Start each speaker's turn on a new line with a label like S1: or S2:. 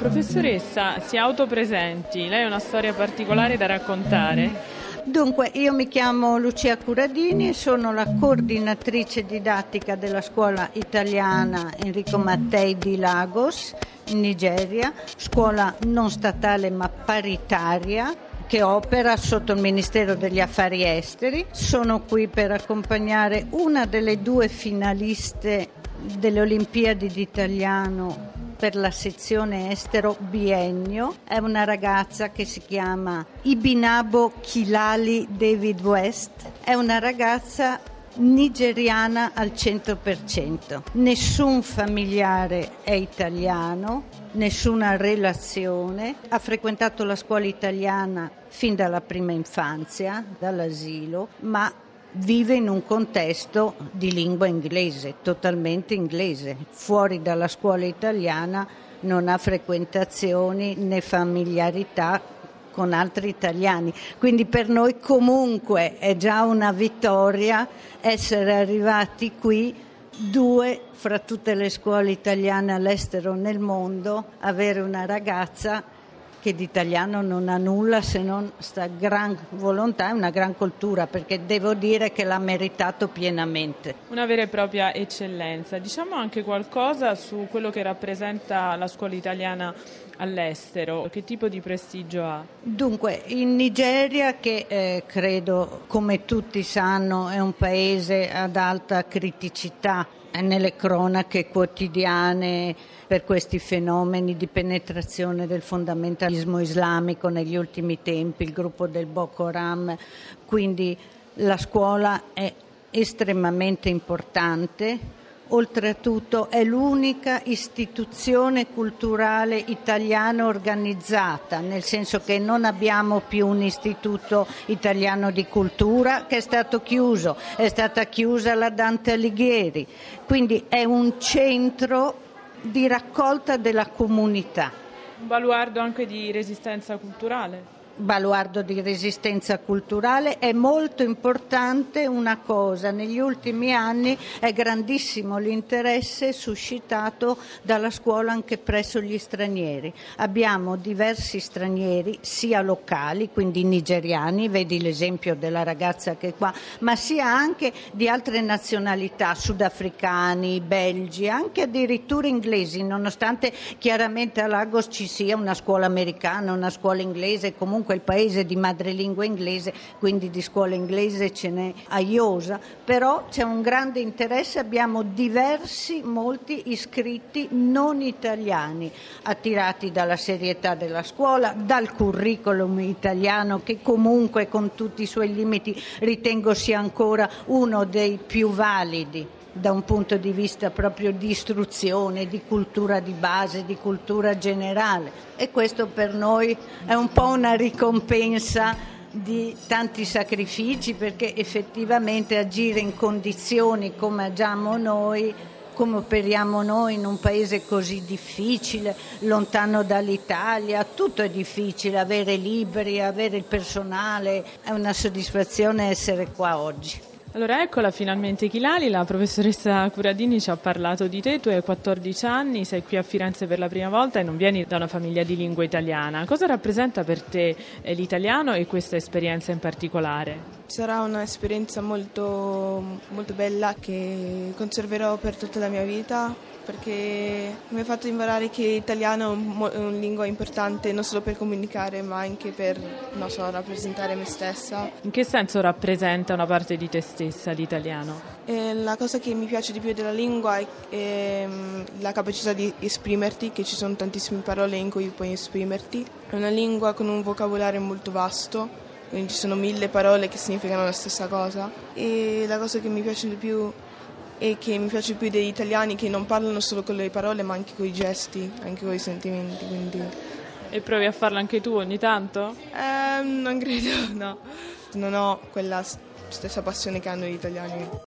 S1: Professoressa, si autopresenti, lei ha una storia particolare da raccontare?
S2: Dunque, io mi chiamo Lucia Curadini e sono la coordinatrice didattica della scuola italiana Enrico Mattei di Lagos, in Nigeria, scuola non statale ma paritaria che opera sotto il Ministero degli Affari Esteri. Sono qui per accompagnare una delle due finaliste delle Olimpiadi d'Italiano per la sezione estero biennio. È una ragazza che si chiama Ibinabo Kilali David West. È una ragazza nigeriana al 100%. Nessun familiare è italiano, nessuna relazione. Ha frequentato la scuola italiana fin dalla prima infanzia, dall'asilo, ma vive in un contesto di lingua inglese, totalmente inglese. Fuori dalla scuola italiana non ha frequentazioni né familiarità con altri italiani. Quindi per noi comunque è già una vittoria essere arrivati qui due fra tutte le scuole italiane all'estero nel mondo, avere una ragazza che di italiano non ha nulla se non sta gran volontà e una gran cultura, perché devo dire che l'ha meritato pienamente.
S1: Una vera e propria eccellenza. Diciamo anche qualcosa su quello che rappresenta la scuola italiana all'estero, che tipo di prestigio ha?
S2: Dunque, in Nigeria, che eh, credo come tutti sanno è un paese ad alta criticità nelle cronache quotidiane per questi fenomeni di penetrazione del fondamentalismo islamico negli ultimi tempi, il gruppo del Boko Haram, quindi la scuola è estremamente importante. Oltretutto è l'unica istituzione culturale italiana organizzata, nel senso che non abbiamo più un istituto italiano di cultura che è stato chiuso, è stata chiusa la Dante Alighieri, quindi è un centro di raccolta della comunità.
S1: Un baluardo anche di resistenza culturale
S2: baluardo di resistenza culturale, è molto importante una cosa, negli ultimi anni è grandissimo l'interesse suscitato dalla scuola anche presso gli stranieri. Abbiamo diversi stranieri, sia locali, quindi nigeriani, vedi l'esempio della ragazza che è qua, ma sia anche di altre nazionalità, sudafricani, belgi, anche addirittura inglesi, nonostante chiaramente a Lagos ci sia una scuola americana, una scuola inglese, comunque quel paese di madrelingua inglese, quindi di scuola inglese ce n'è a Iosa, però c'è un grande interesse, abbiamo diversi, molti iscritti non italiani, attirati dalla serietà della scuola, dal curriculum italiano che comunque con tutti i suoi limiti ritengo sia ancora uno dei più validi da un punto di vista proprio di istruzione, di cultura di base, di cultura generale e questo per noi è un po' una ricompensa di tanti sacrifici perché effettivamente agire in condizioni come agiamo noi come operiamo noi in un paese così difficile, lontano dall'Italia, tutto è difficile, avere libri, avere il personale, è una soddisfazione essere qua oggi.
S1: Allora eccola finalmente Chilali, la professoressa Curadini ci ha parlato di te, tu hai 14 anni, sei qui a Firenze per la prima volta e non vieni da una famiglia di lingua italiana. Cosa rappresenta per te eh, l'italiano e questa esperienza in particolare?
S3: Sarà un'esperienza molto, molto bella che conserverò per tutta la mia vita perché mi ha fatto imparare che l'italiano è una lingua importante non solo per comunicare ma anche per, so, rappresentare me stessa.
S1: In che senso rappresenta una parte di te stessa l'italiano?
S3: Eh, la cosa che mi piace di più della lingua è, è mm, la capacità di esprimerti, che ci sono tantissime parole in cui puoi esprimerti. È una lingua con un vocabolario molto vasto, quindi ci sono mille parole che significano la stessa cosa. E la cosa che mi piace di più e che mi piace più degli italiani che non parlano solo con le parole ma anche con i gesti, anche con i sentimenti. Quindi...
S1: E provi a farlo anche tu ogni tanto?
S3: Eh, non credo, no. Non ho quella stessa passione che hanno gli italiani.